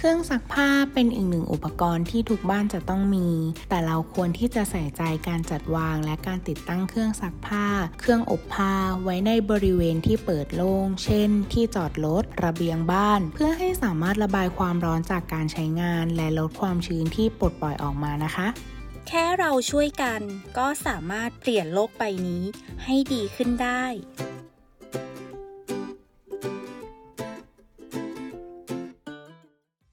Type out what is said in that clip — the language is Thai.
เครื่องซักผ้าเป็นอีกหนึ่งอุปกรณ์ที่ทุกบ้านจะต้องมี แต่เราควรที่จะใส่ใจการจัดวางและการติดตั้งเครื่องซักผ้า เครื่องอบผ้าไว้ในบริเวณที่เปิดโล่ง เช่น ที่จอดรถ ระเบียงบ้าน เพื่อให้สามารถระบายความร้อนจากการใช้งาน และลดความชื้นที่ปลดปล่อยออกมานะคะ แค่เราช่วยกันก็สามารถเปลี่ยนโลกใบนี้ให้ดีขึ้นได้